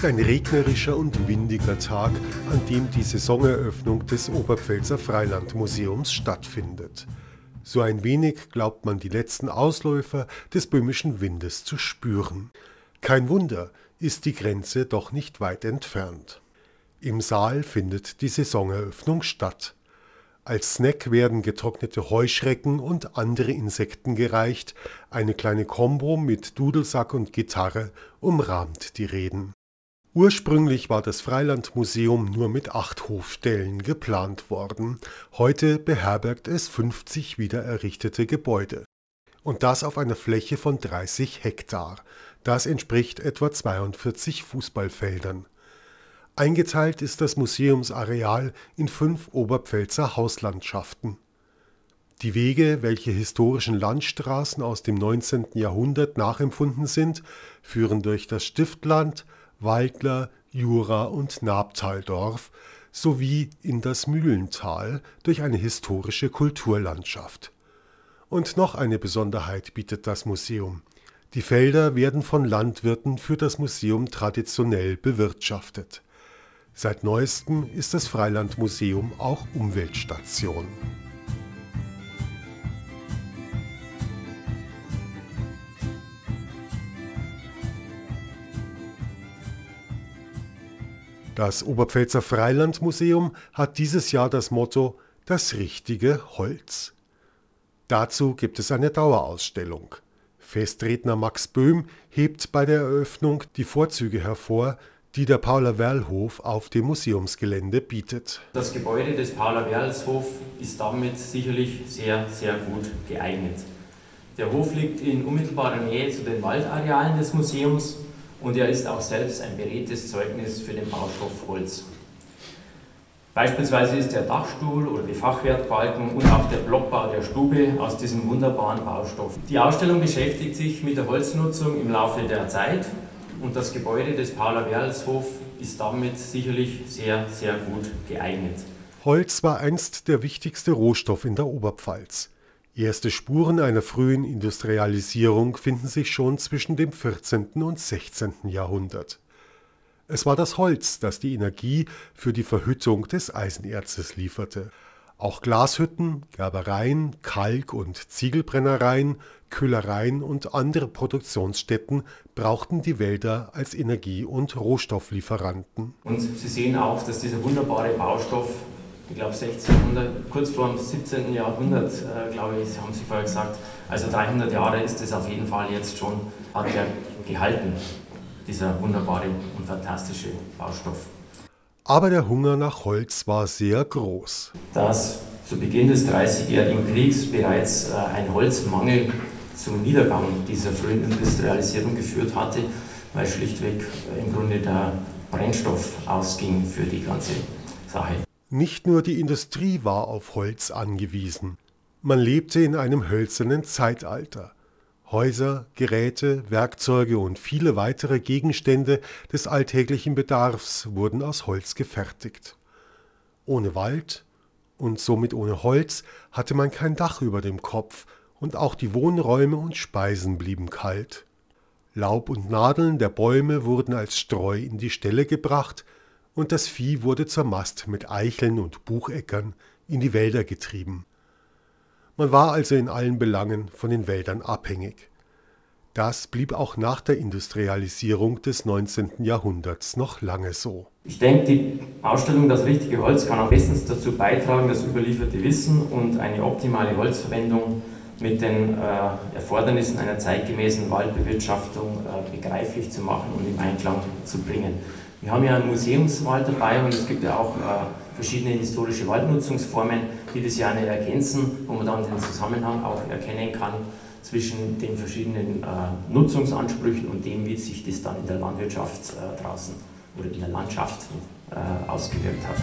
ist ein regnerischer und windiger Tag, an dem die Saisoneröffnung des Oberpfälzer Freilandmuseums stattfindet. So ein wenig glaubt man die letzten Ausläufer des böhmischen Windes zu spüren. Kein Wunder, ist die Grenze doch nicht weit entfernt. Im Saal findet die Saisoneröffnung statt. Als Snack werden getrocknete Heuschrecken und andere Insekten gereicht, eine kleine Combo mit Dudelsack und Gitarre umrahmt die Reden. Ursprünglich war das Freilandmuseum nur mit acht Hofstellen geplant worden, heute beherbergt es 50 wiedererrichtete Gebäude. Und das auf einer Fläche von 30 Hektar, das entspricht etwa 42 Fußballfeldern. Eingeteilt ist das Museumsareal in fünf Oberpfälzer Hauslandschaften. Die Wege, welche historischen Landstraßen aus dem 19. Jahrhundert nachempfunden sind, führen durch das Stiftland, Waldler, Jura und Nabtaldorf sowie in das Mühlental durch eine historische Kulturlandschaft. Und noch eine Besonderheit bietet das Museum. Die Felder werden von Landwirten für das Museum traditionell bewirtschaftet. Seit neuestem ist das Freilandmuseum auch Umweltstation. Das Oberpfälzer Freilandmuseum hat dieses Jahr das Motto Das richtige Holz. Dazu gibt es eine Dauerausstellung. Festredner Max Böhm hebt bei der Eröffnung die Vorzüge hervor, die der Paula-Werl-Hof auf dem Museumsgelände bietet. Das Gebäude des Paula-Werls-Hof ist damit sicherlich sehr, sehr gut geeignet. Der Hof liegt in unmittelbarer Nähe zu den Waldarealen des Museums und er ist auch selbst ein beredtes Zeugnis für den Baustoff Holz. Beispielsweise ist der Dachstuhl oder die Fachwertbalken und auch der Blockbau der Stube aus diesem wunderbaren Baustoff. Die Ausstellung beschäftigt sich mit der Holznutzung im Laufe der Zeit und das Gebäude des Paula Werlshof ist damit sicherlich sehr, sehr gut geeignet. Holz war einst der wichtigste Rohstoff in der Oberpfalz. Erste Spuren einer frühen Industrialisierung finden sich schon zwischen dem 14. und 16. Jahrhundert. Es war das Holz, das die Energie für die Verhüttung des Eisenerzes lieferte. Auch Glashütten, Gerbereien, Kalk- und Ziegelbrennereien, Köhlereien und andere Produktionsstätten brauchten die Wälder als Energie- und Rohstofflieferanten. Und Sie sehen auch, dass dieser wunderbare Baustoff, ich glaube 1600, kurz vor dem 17. Jahrhundert, äh, glaube ich, haben Sie vorher gesagt, also 300 Jahre ist es auf jeden Fall jetzt schon, hat er gehalten, dieser wunderbare und fantastische Baustoff. Aber der Hunger nach Holz war sehr groß. Dass zu Beginn des Dreißigjährigen Kriegs bereits äh, ein Holzmangel zum Niedergang dieser frühen Industrialisierung geführt hatte, weil schlichtweg äh, im Grunde der Brennstoff ausging für die ganze Sache. Nicht nur die Industrie war auf Holz angewiesen. Man lebte in einem hölzernen Zeitalter. Häuser, Geräte, Werkzeuge und viele weitere Gegenstände des alltäglichen Bedarfs wurden aus Holz gefertigt. Ohne Wald und somit ohne Holz hatte man kein Dach über dem Kopf und auch die Wohnräume und Speisen blieben kalt. Laub und Nadeln der Bäume wurden als Streu in die Ställe gebracht und das Vieh wurde zur Mast mit Eicheln und Bucheckern in die Wälder getrieben. Man war also in allen Belangen von den Wäldern abhängig. Das blieb auch nach der Industrialisierung des 19. Jahrhunderts noch lange so. Ich denke, die Ausstellung Das richtige Holz kann auch bestens dazu beitragen, das überlieferte Wissen und eine optimale Holzverwendung mit den äh, Erfordernissen einer zeitgemäßen Waldbewirtschaftung äh, begreiflich zu machen und im Einklang zu bringen. Wir haben ja einen Museumswald dabei und es gibt ja auch äh, verschiedene historische Waldnutzungsformen, die das ja ergänzen, wo man dann den Zusammenhang auch erkennen kann zwischen den verschiedenen äh, Nutzungsansprüchen und dem, wie sich das dann in der Landwirtschaft äh, draußen oder in der Landschaft ausgewirkt hat.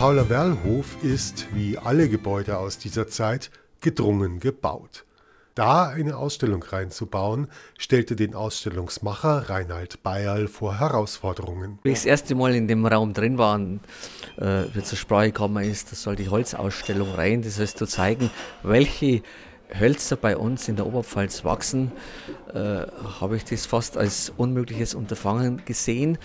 Der Paula-Werl-Hof ist, wie alle Gebäude aus dieser Zeit, gedrungen gebaut. Da eine Ausstellung reinzubauen, stellte den Ausstellungsmacher Reinhard Bayerl vor Herausforderungen. Wie ich das erste Mal in dem Raum drin war und äh, zur Sprache gekommen ist, da soll die Holzausstellung rein, das heißt zu zeigen, welche Hölzer bei uns in der Oberpfalz wachsen, äh, habe ich das fast als unmögliches Unterfangen gesehen,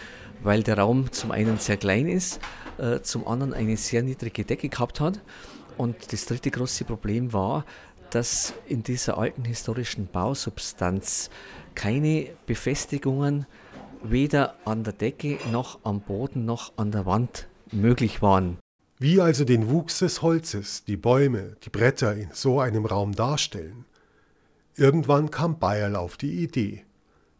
weil der Raum zum einen sehr klein ist, äh, zum anderen eine sehr niedrige Decke gehabt hat. Und das dritte große Problem war, dass in dieser alten historischen Bausubstanz keine Befestigungen weder an der Decke noch am Boden noch an der Wand möglich waren. Wie also den Wuchs des Holzes, die Bäume, die Bretter in so einem Raum darstellen. Irgendwann kam Bayerl auf die Idee.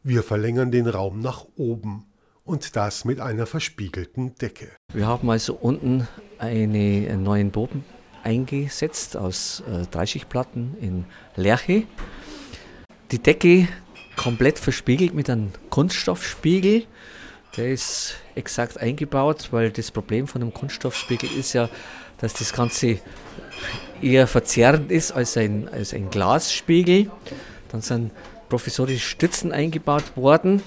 Wir verlängern den Raum nach oben und das mit einer verspiegelten Decke. Wir haben also unten einen neuen Boden eingesetzt aus äh, Dreischichtplatten in Lerche. Die Decke komplett verspiegelt mit einem Kunststoffspiegel. Der ist exakt eingebaut, weil das Problem von einem Kunststoffspiegel ist ja, dass das Ganze eher verzerrend ist als ein, als ein Glasspiegel. Dann sind provisorische Stützen eingebaut worden,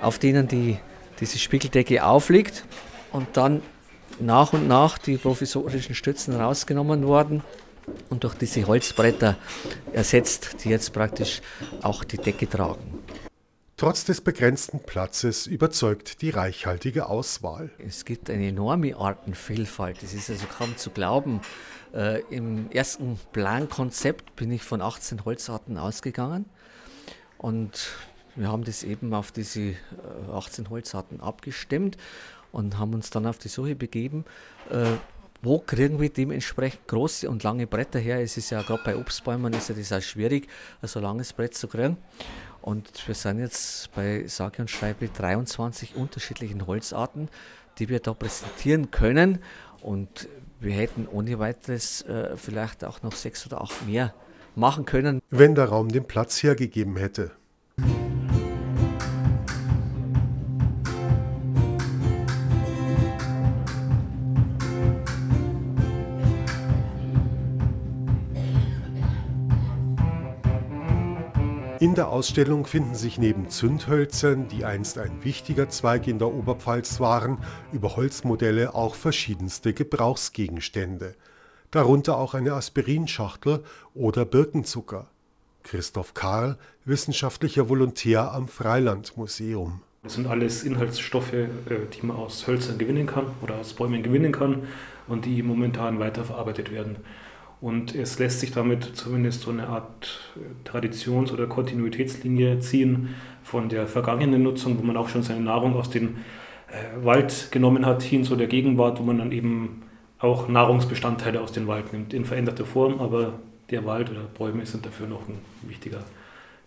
auf denen die, diese Spiegeldecke aufliegt und dann nach und nach die provisorischen Stützen rausgenommen worden und durch diese Holzbretter ersetzt, die jetzt praktisch auch die Decke tragen. Trotz des begrenzten Platzes überzeugt die reichhaltige Auswahl. Es gibt eine enorme Artenvielfalt. Es ist also kaum zu glauben. Äh, Im ersten Plankonzept bin ich von 18 Holzarten ausgegangen und wir haben das eben auf diese 18 äh, Holzarten abgestimmt und haben uns dann auf die Suche begeben, äh, wo kriegen wir dementsprechend große und lange Bretter her. Es ist ja gerade bei Obstbäumen ist ja das auch schwierig, so ein langes Brett zu kriegen. Und wir sind jetzt bei sage und schreibe 23 unterschiedlichen Holzarten, die wir da präsentieren können. Und wir hätten ohne weiteres äh, vielleicht auch noch sechs oder acht mehr machen können. Wenn der Raum den Platz hergegeben hätte. In der Ausstellung finden sich neben Zündhölzern, die einst ein wichtiger Zweig in der Oberpfalz waren, über Holzmodelle auch verschiedenste Gebrauchsgegenstände, darunter auch eine Aspirinschachtel oder Birkenzucker. Christoph Karl, wissenschaftlicher Volontär am Freilandmuseum. Das sind alles Inhaltsstoffe, äh, die man aus Hölzern gewinnen kann oder aus Bäumen gewinnen kann und die momentan weiterverarbeitet werden. Und es lässt sich damit zumindest so eine Art äh, Traditions- oder Kontinuitätslinie ziehen von der vergangenen Nutzung, wo man auch schon seine Nahrung aus dem äh, Wald genommen hat, hin zu der Gegenwart, wo man dann eben auch Nahrungsbestandteile aus dem Wald nimmt, in veränderter Form, aber der Wald oder Bäume sind dafür noch ein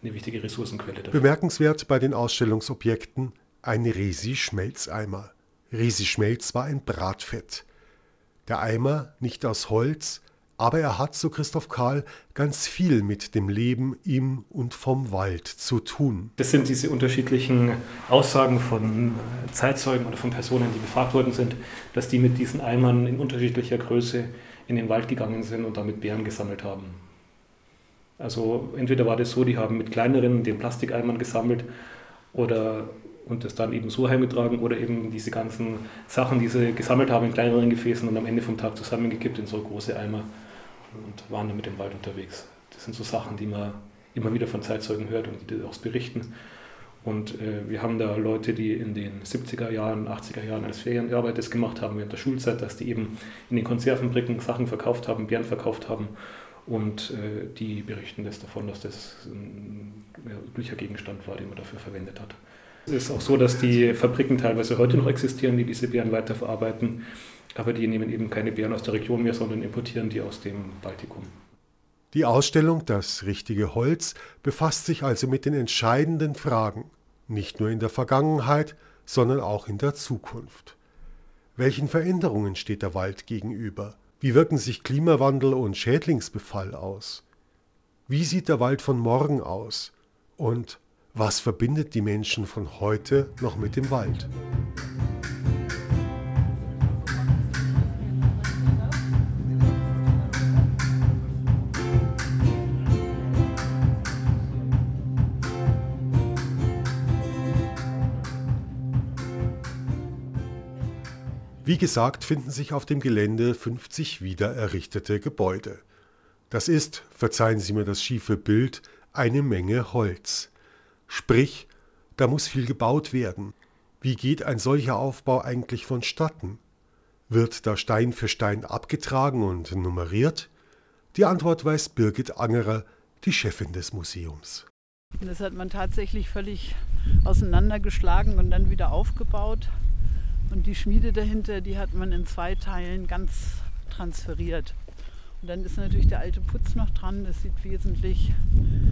eine wichtige Ressourcenquelle. Dafür. Bemerkenswert bei den Ausstellungsobjekten ein Resi-Schmelzeimer. Resi-Schmelz war ein Bratfett. Der Eimer nicht aus Holz, aber er hat, so Christoph Karl, ganz viel mit dem Leben im und vom Wald zu tun. Das sind diese unterschiedlichen Aussagen von Zeitzeugen oder von Personen, die befragt worden sind, dass die mit diesen Eimern in unterschiedlicher Größe in den Wald gegangen sind und damit Beeren gesammelt haben. Also entweder war das so, die haben mit kleineren, den Plastikeimern gesammelt oder und das dann eben so heimgetragen oder eben diese ganzen Sachen, die sie gesammelt haben in kleineren Gefäßen und am Ende vom Tag zusammengekippt in so große Eimer und waren dann mit dem Wald unterwegs. Das sind so Sachen, die man immer wieder von Zeitzeugen hört und die auch berichten. Und äh, wir haben da Leute, die in den 70er Jahren, 80er Jahren als Ferienarbeit das gemacht haben während der Schulzeit, dass die eben in den Konservenbricken Sachen verkauft haben, Beeren verkauft haben. Und äh, die berichten das davon, dass das ein üblicher Gegenstand war, den man dafür verwendet hat. Es ist auch so, dass die Fabriken teilweise heute noch existieren, die diese Beeren weiterverarbeiten. Aber die nehmen eben keine Beeren aus der Region mehr, sondern importieren die aus dem Baltikum. Die Ausstellung Das richtige Holz befasst sich also mit den entscheidenden Fragen, nicht nur in der Vergangenheit, sondern auch in der Zukunft. Welchen Veränderungen steht der Wald gegenüber? Wie wirken sich Klimawandel und Schädlingsbefall aus? Wie sieht der Wald von morgen aus? Und was verbindet die Menschen von heute noch mit dem Wald? Wie gesagt, finden sich auf dem Gelände 50 wieder errichtete Gebäude. Das ist, verzeihen Sie mir das schiefe Bild, eine Menge Holz. Sprich, da muss viel gebaut werden. Wie geht ein solcher Aufbau eigentlich vonstatten? Wird da Stein für Stein abgetragen und nummeriert? Die Antwort weiß Birgit Angerer, die Chefin des Museums. Das hat man tatsächlich völlig auseinandergeschlagen und dann wieder aufgebaut. Und die Schmiede dahinter, die hat man in zwei Teilen ganz transferiert. Und dann ist natürlich der alte Putz noch dran. Das sieht wesentlich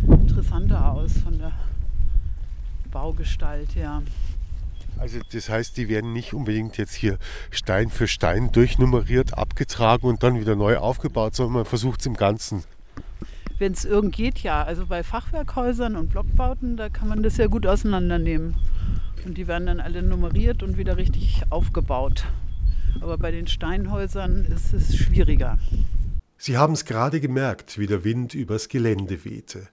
interessanter aus von der Baugestalt her. Also das heißt, die werden nicht unbedingt jetzt hier Stein für Stein durchnummeriert, abgetragen und dann wieder neu aufgebaut, sondern man versucht es im Ganzen. Wenn es irgend geht, ja. Also bei Fachwerkhäusern und Blockbauten, da kann man das ja gut auseinandernehmen. Und die werden dann alle nummeriert und wieder richtig aufgebaut. Aber bei den Steinhäusern ist es schwieriger. Sie haben es gerade gemerkt, wie der Wind übers Gelände wehte.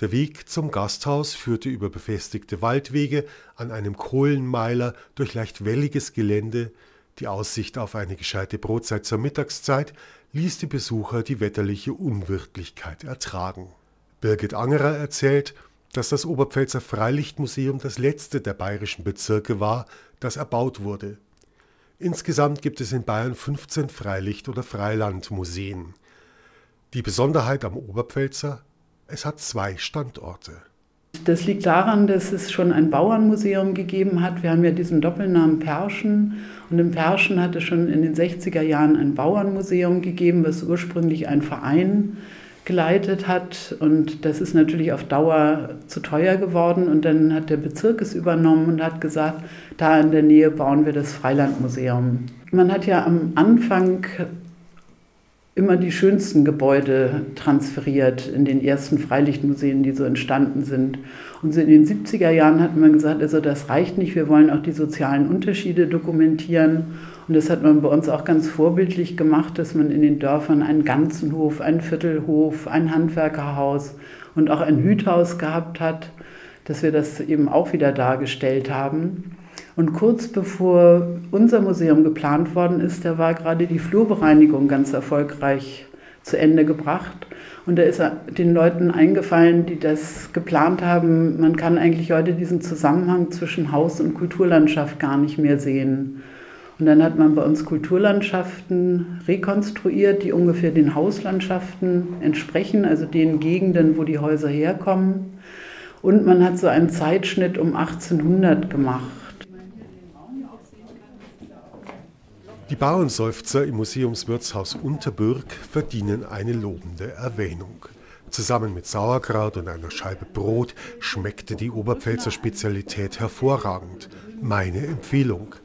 Der Weg zum Gasthaus führte über befestigte Waldwege an einem Kohlenmeiler durch leicht welliges Gelände. Die Aussicht auf eine gescheite Brotzeit zur Mittagszeit ließ die Besucher die wetterliche Unwirtlichkeit ertragen. Birgit Angerer erzählt, dass das Oberpfälzer Freilichtmuseum das letzte der bayerischen Bezirke war, das erbaut wurde. Insgesamt gibt es in Bayern 15 Freilicht- oder Freilandmuseen. Die Besonderheit am Oberpfälzer, es hat zwei Standorte. Das liegt daran, dass es schon ein Bauernmuseum gegeben hat. Wir haben ja diesen Doppelnamen Perschen. Und im Perschen hat es schon in den 60er Jahren ein Bauernmuseum gegeben, was ursprünglich ein Verein geleitet hat. Und das ist natürlich auf Dauer zu teuer geworden. Und dann hat der Bezirk es übernommen und hat gesagt, da in der Nähe bauen wir das Freilandmuseum. Man hat ja am Anfang immer die schönsten Gebäude transferiert in den ersten Freilichtmuseen, die so entstanden sind. Und so in den 70er Jahren hat man gesagt, also das reicht nicht, wir wollen auch die sozialen Unterschiede dokumentieren. Und das hat man bei uns auch ganz vorbildlich gemacht, dass man in den Dörfern einen ganzen Hof, einen Viertelhof, ein Handwerkerhaus und auch ein Hüthaus gehabt hat, dass wir das eben auch wieder dargestellt haben. Und kurz bevor unser Museum geplant worden ist, da war gerade die Flurbereinigung ganz erfolgreich zu Ende gebracht. Und da ist den Leuten eingefallen, die das geplant haben, man kann eigentlich heute diesen Zusammenhang zwischen Haus und Kulturlandschaft gar nicht mehr sehen. Und dann hat man bei uns Kulturlandschaften rekonstruiert, die ungefähr den Hauslandschaften entsprechen, also den Gegenden, wo die Häuser herkommen. Und man hat so einen Zeitschnitt um 1800 gemacht. Die Bauernseufzer im Museumswirtshaus Unterbürg verdienen eine lobende Erwähnung. Zusammen mit Sauerkraut und einer Scheibe Brot schmeckte die Oberpfälzer Spezialität hervorragend. Meine Empfehlung.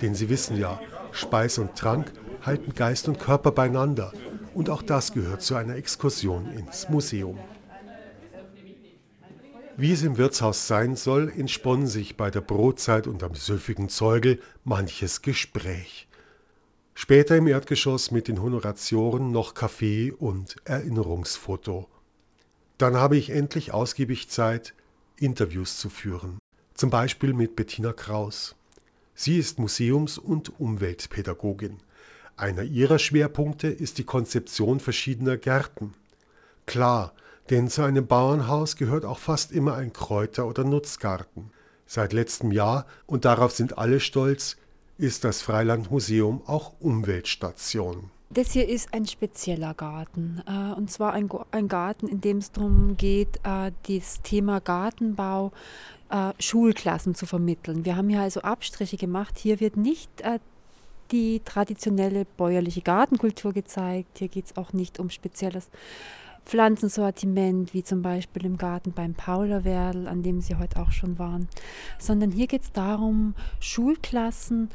Denn Sie wissen ja, Speis und Trank halten Geist und Körper beieinander. Und auch das gehört zu einer Exkursion ins Museum. Wie es im Wirtshaus sein soll, entsponnen sich bei der Brotzeit und am süffigen Zeugel manches Gespräch. Später im Erdgeschoss mit den Honoratioren noch Kaffee und Erinnerungsfoto. Dann habe ich endlich ausgiebig Zeit, Interviews zu führen. Zum Beispiel mit Bettina Kraus. Sie ist Museums- und Umweltpädagogin. Einer ihrer Schwerpunkte ist die Konzeption verschiedener Gärten. Klar, denn zu einem Bauernhaus gehört auch fast immer ein Kräuter- oder Nutzgarten. Seit letztem Jahr, und darauf sind alle stolz, ist das Freilandmuseum auch Umweltstation. Das hier ist ein spezieller Garten. Äh, und zwar ein, Garten, in dem es darum geht, äh, das Thema Gartenbau äh, Schulklassen zu vermitteln. Wir haben hier also Abstriche gemacht. Hier wird nicht die traditionelle bäuerliche Gartenkultur gezeigt. Hier geht es auch nicht um spezielles Pflanzensortiment, wie zum Beispiel im Garten beim Paulerwerdl, an dem Sie heute auch schon waren, sondern hier geht es darum, Schulklassen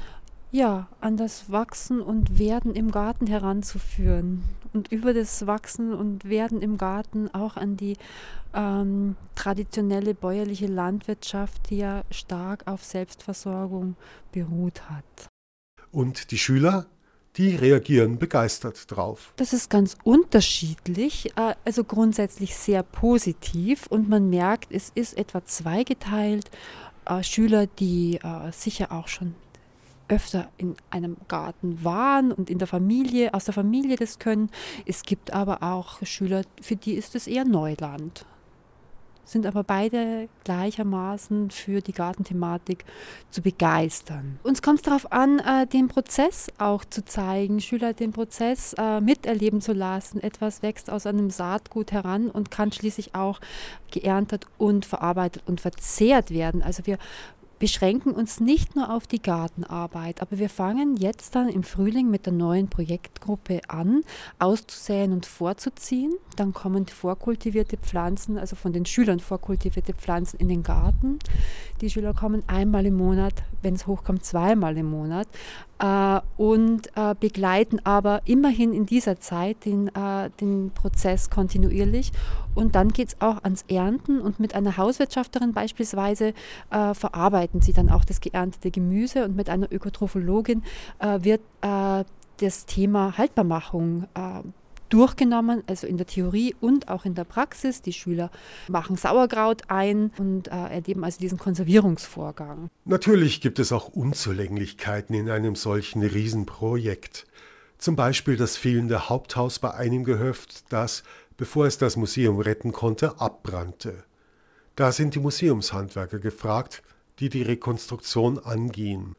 ja, an das Wachsen und Werden im Garten heranzuführen und über das Wachsen und Werden im Garten auch an die ähm, traditionelle bäuerliche Landwirtschaft, die ja stark auf Selbstversorgung beruht hat. Und die Schüler die reagieren begeistert drauf. Das ist ganz unterschiedlich, äh, also grundsätzlich sehr positiv und man merkt, es ist etwa zweigeteilt. Äh, Schüler, die äh, sicher auch schon öfter in einem Garten waren und in der Familie, aus der Familie das können. Es gibt aber auch Schüler, für die ist es eher Neuland sind aber beide gleichermaßen für die Gartenthematik zu begeistern. Uns kommt es darauf an, äh, den Prozess auch zu zeigen, Schüler den Prozess äh, miterleben zu lassen. Etwas wächst aus einem Saatgut heran und kann schließlich auch geerntet und verarbeitet und verzehrt werden. Also wir beschränken uns nicht nur auf die Gartenarbeit, aber wir fangen jetzt dann im Frühling mit der neuen Projektgruppe an, auszusäen und vorzuziehen. Dann kommen vorkultivierte Pflanzen, also von den Schülern vorkultivierte Pflanzen in den Garten. Die Schüler kommen einmal im Monat, wenn es hochkommt, zweimal im Monat und äh, begleiten aber immerhin in dieser Zeit den, äh, den Prozess kontinuierlich. Und dann geht es auch ans Ernten und mit einer Hauswirtschafterin beispielsweise äh, verarbeiten sie dann auch das geerntete Gemüse und mit einer Ökotrophologin äh, wird äh, das Thema Haltbarmachung durchgenommen, also in der Theorie und auch in der Praxis. Die Schüler machen Sauerkraut ein und äh, erleben also diesen Konservierungsvorgang. Natürlich gibt es auch Unzulänglichkeiten in einem solchen Riesenprojekt. Zum Beispiel das fehlende Haupthaus bei einem Gehöft, das, bevor es das Museum retten konnte, abbrannte. Da sind die Museumshandwerker gefragt, die die Rekonstruktion angehen.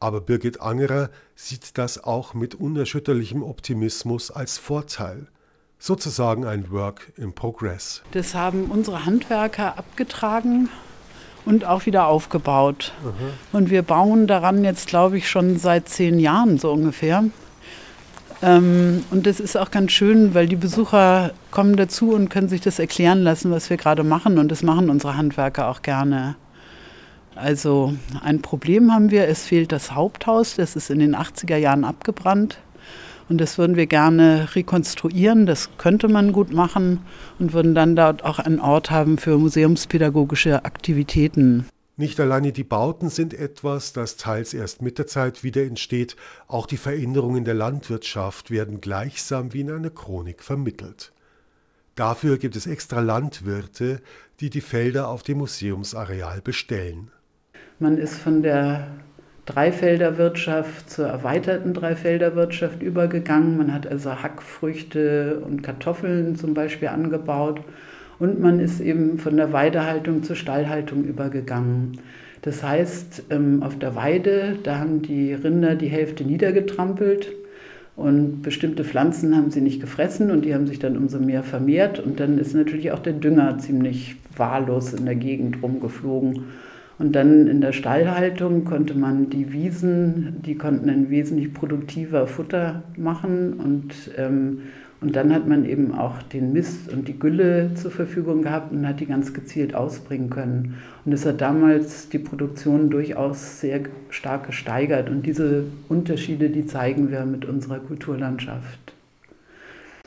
Aber Birgit Angerer sieht das auch mit unerschütterlichem Optimismus als Vorteil. Sozusagen ein Work in Progress. Das haben unsere Handwerker abgetragen und auch wieder aufgebaut. Mhm. Und wir bauen daran jetzt, glaube ich, schon seit zehn Jahren so ungefähr. Ähm, und das ist auch ganz schön, weil die Besucher kommen dazu und können sich das erklären lassen, was wir gerade machen. Und das machen unsere Handwerker auch gerne. Also ein Problem haben wir, es fehlt das Haupthaus, das ist in den 80er Jahren abgebrannt. Und das würden wir gerne rekonstruieren, das könnte man gut machen und würden dann dort auch einen Ort haben für museumspädagogische Aktivitäten. Nicht alleine die Bauten sind etwas, das teils erst mit der Zeit wieder entsteht, auch die Veränderungen der Landwirtschaft werden gleichsam wie in einer Chronik vermittelt. Dafür gibt es extra Landwirte, die die Felder auf dem Museumsareal bestellen. Man ist von der Dreifelderwirtschaft zur erweiterten Dreifelderwirtschaft übergegangen. Man hat also Hackfrüchte und Kartoffeln zum Beispiel angebaut. Und man ist eben von der Weidehaltung zur Stallhaltung übergegangen. Das heißt, ähm, auf der Weide, da haben die Rinder die Hälfte niedergetrampelt und bestimmte Pflanzen haben sie nicht gefressen und die haben sich dann umso mehr vermehrt. Und dann ist natürlich auch der Dünger ziemlich wahllos in der Gegend rumgeflogen. Und dann in der Stallhaltung konnte man die Wiesen, die konnten ein wesentlich produktiver Futter machen und, ähm, und dann hat man eben auch den Mist und die Gülle zur Verfügung gehabt und hat die ganz gezielt ausbringen können. Und das hat damals die Produktion durchaus sehr stark gesteigert und diese Unterschiede, die zeigen wir mit unserer Kulturlandschaft.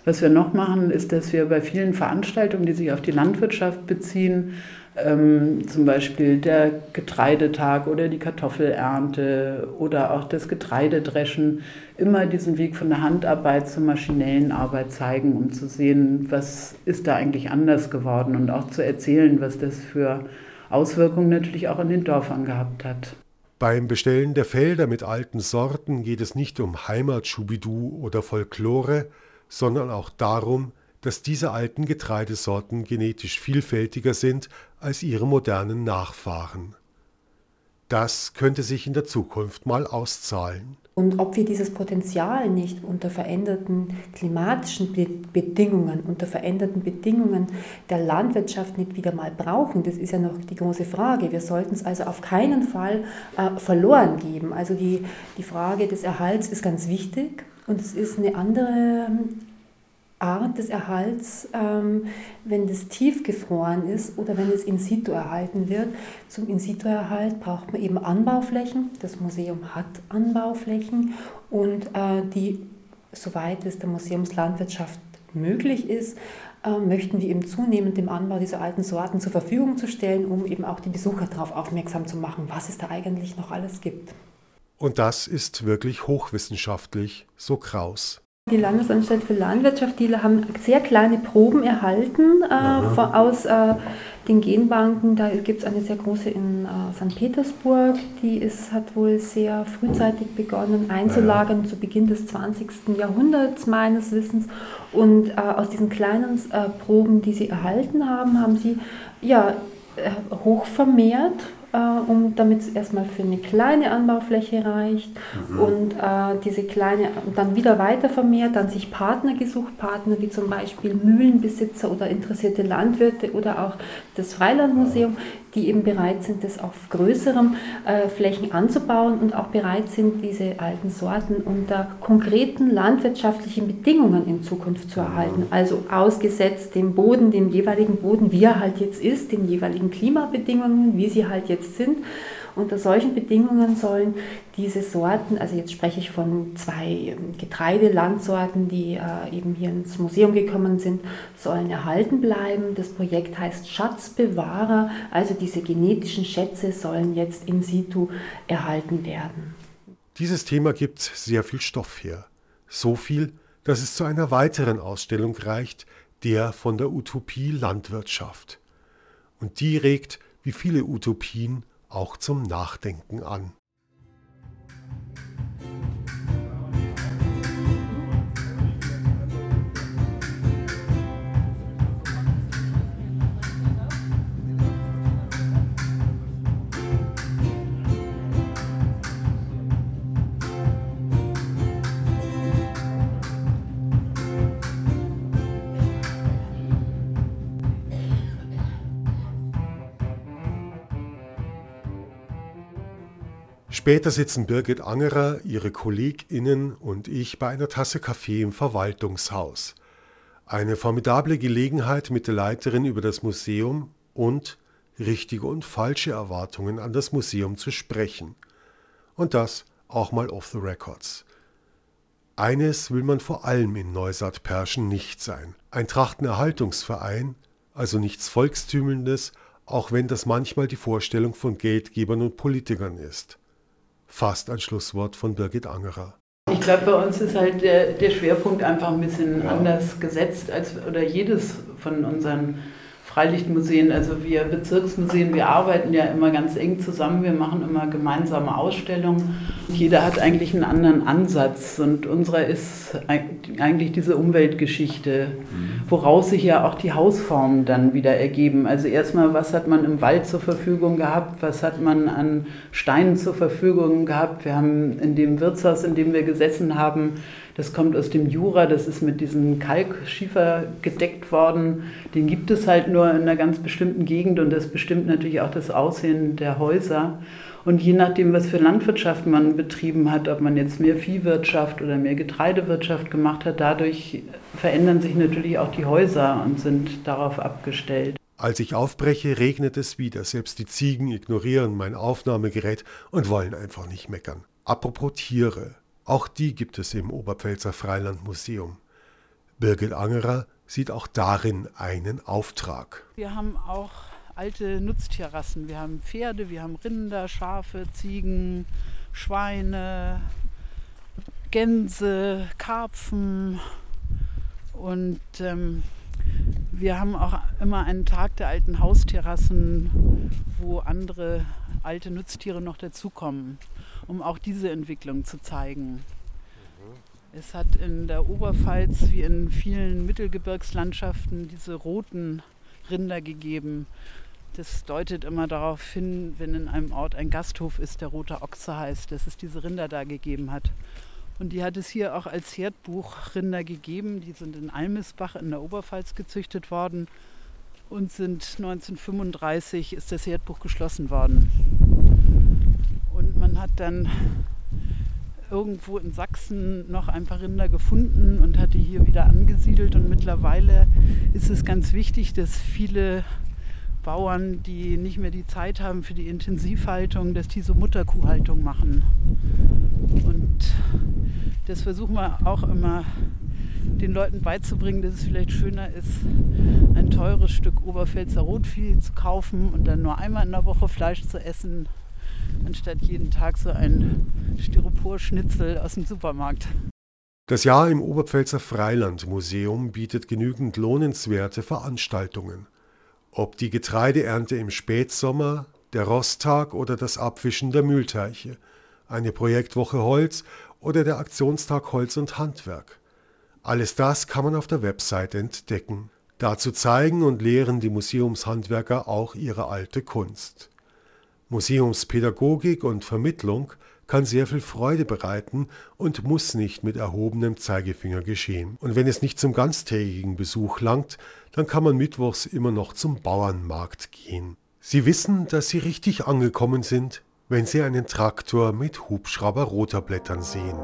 Was wir noch machen, ist, dass wir bei vielen Veranstaltungen, die sich auf die Landwirtschaft beziehen, ähm, zum Beispiel der Getreidetag oder die Kartoffelernte oder auch das Getreidedreschen, immer diesen Weg von der Handarbeit zur maschinellen Arbeit zeigen, um zu sehen, was ist da eigentlich anders geworden und auch zu erzählen, was das für Auswirkungen natürlich auch in den Dörfern gehabt hat. Beim Bestellen der Felder mit alten Sorten geht es nicht um Heimatschubidu oder Folklore, sondern auch darum, dass diese alten Getreidesorten genetisch vielfältiger sind als ihre modernen Nachfahren. Das könnte sich in der Zukunft mal auszahlen. Und ob wir dieses Potenzial nicht unter veränderten klimatischen Bedingungen, unter veränderten Bedingungen der Landwirtschaft nicht wieder mal brauchen, das ist ja noch die große Frage. Wir sollten es also auf keinen Fall äh, verloren geben. Also die, die Frage des Erhalts ist ganz wichtig und es ist eine andere Art des Erhalts, ähm, wenn das tiefgefroren ist oder wenn es in situ erhalten wird. Zum in situ Erhalt braucht man eben Anbauflächen. Das Museum hat Anbauflächen und äh, die, soweit es der Museumslandwirtschaft möglich ist, äh, möchten wir eben zunehmend dem Anbau dieser alten Sorten zur Verfügung zu stellen, um eben auch die Besucher darauf aufmerksam zu machen, was es da eigentlich noch alles gibt. Und das ist wirklich hochwissenschaftlich, so Kraus. Die Landesanstalt für Landwirtschaft, die haben sehr kleine Proben erhalten äh, von, aus äh, den Genbanken, da gibt es eine sehr große in äh, St. Petersburg, die ist, hat wohl sehr frühzeitig begonnen einzulagern, ja. zu Beginn des 20. Jahrhunderts meines Wissens. Und äh, aus diesen kleinen äh, Proben, die sie erhalten haben, haben sie ja, äh, hoch vermehrt äh, um, damit es erstmal für eine kleine Anbaufläche reicht mhm. und äh, diese kleine dann wieder weiter vermehrt, dann sich Partner gesucht, Partner wie zum Beispiel Mühlenbesitzer oder interessierte Landwirte oder auch das Freilandmuseum, die eben bereit sind, das auf größeren äh, Flächen anzubauen und auch bereit sind, diese alten Sorten unter konkreten landwirtschaftlichen Bedingungen in Zukunft zu erhalten. Also ausgesetzt dem Boden, dem jeweiligen Boden, wie er halt jetzt ist, den jeweiligen Klimabedingungen, wie sie halt jetzt sind. Unter solchen Bedingungen sollen diese Sorten, also jetzt spreche ich von zwei ähm, Getreidelandsorten, die äh, eben hier ins Museum gekommen sind, sollen erhalten bleiben. Das Projekt heißt Schatzbewahrer, also diese genetischen Schätze sollen jetzt in situ erhalten werden. Dieses Thema gibt sehr viel Stoff her. So viel, dass es zu einer weiteren Ausstellung reicht, der von der Utopie Landwirtschaft. Und die regt, wie viele Utopien, auch zum Nachdenken an. Später sitzen Birgit Angerer, ihre KollegInnen und ich bei einer Tasse Kaffee im Verwaltungshaus. Eine formidable Gelegenheit, mit der Leiterin über das Museum und richtige und falsche Erwartungen an das Museum zu sprechen. Und das auch mal off the records. Eines will man vor allem in Neusaat-Perschen nicht sein. Ein Trachtenerhaltungsverein, also nichts Volkstümelndes, auch wenn das manchmal die Vorstellung von Geldgebern und Politikern ist fast ein Schlusswort von Birgit Angerer. Ich glaube, bei uns ist halt der, der Schwerpunkt einfach ein bisschen ja. anders gesetzt als oder jedes von unseren Freilichtmuseen, also wir Bezirksmuseen, wir arbeiten ja immer ganz eng zusammen, wir machen immer gemeinsame Ausstellungen. Jeder hat eigentlich einen anderen Ansatz und unserer ist eigentlich diese Umweltgeschichte, mhm. woraus sich ja auch die Hausformen dann wieder ergeben. Also erstmal, was hat man im Wald zur Verfügung gehabt, was hat man an Steinen zur Verfügung gehabt. Wir haben in dem Wirtshaus, in dem wir gesessen haben, das kommt aus dem Jura, das ist mit diesem Kalkschiefer gedeckt worden. Den gibt es halt nur in einer ganz bestimmten Gegend und das bestimmt natürlich auch das Aussehen der Häuser. Und je nachdem, was für Landwirtschaft man betrieben hat, ob man jetzt mehr Viehwirtschaft oder mehr Getreidewirtschaft gemacht hat, dadurch verändern sich natürlich auch die Häuser und sind darauf abgestellt. Als ich aufbreche, regnet es wieder. Selbst die Ziegen ignorieren mein Aufnahmegerät und wollen einfach nicht meckern. Apropos Tiere. Auch die gibt es im Oberpfälzer Freilandmuseum. Birgit Angerer sieht auch darin einen Auftrag. Wir haben auch alte Nutztierrassen. Wir haben Pferde, wir haben Rinder, Schafe, Ziegen, Schweine, Gänse, Karpfen und ähm, wir haben auch immer einen Tag der alten Haustierrassen, wo andere alte Nutztiere noch dazukommen um auch diese Entwicklung zu zeigen. Es hat in der Oberpfalz wie in vielen Mittelgebirgslandschaften diese roten Rinder gegeben. Das deutet immer darauf hin, wenn in einem Ort ein Gasthof ist, der rote Ochse heißt, dass es diese Rinder da gegeben hat. Und die hat es hier auch als Herdbuchrinder gegeben. Die sind in Almesbach in der Oberpfalz gezüchtet worden und sind 1935 ist das Herdbuch geschlossen worden. Man hat dann irgendwo in Sachsen noch ein paar Rinder gefunden und hat die hier wieder angesiedelt. Und mittlerweile ist es ganz wichtig, dass viele Bauern, die nicht mehr die Zeit haben für die Intensivhaltung, dass die so Mutterkuhhaltung machen. Und das versuchen wir auch immer den Leuten beizubringen, dass es vielleicht schöner ist, ein teures Stück Oberpfälzer Rotvieh zu kaufen und dann nur einmal in der Woche Fleisch zu essen, anstatt jeden Tag so ein Styroporschnitzel aus dem Supermarkt. Das Jahr im Oberpfälzer Freilandmuseum bietet genügend lohnenswerte Veranstaltungen. Ob die Getreideernte im Spätsommer, der Rosttag oder das Abwischen der Mühlteiche, eine Projektwoche Holz oder der Aktionstag Holz und Handwerk. Alles das kann man auf der Website entdecken. Dazu zeigen und lehren die Museumshandwerker auch ihre alte Kunst. Museumspädagogik und Vermittlung kann sehr viel Freude bereiten und muss nicht mit erhobenem Zeigefinger geschehen. Und wenn es nicht zum ganztägigen Besuch langt, dann kann man mittwochs immer noch zum Bauernmarkt gehen. Sie wissen, dass Sie richtig angekommen sind, wenn Sie einen Traktor mit Hubschrauber-Rotorblättern sehen.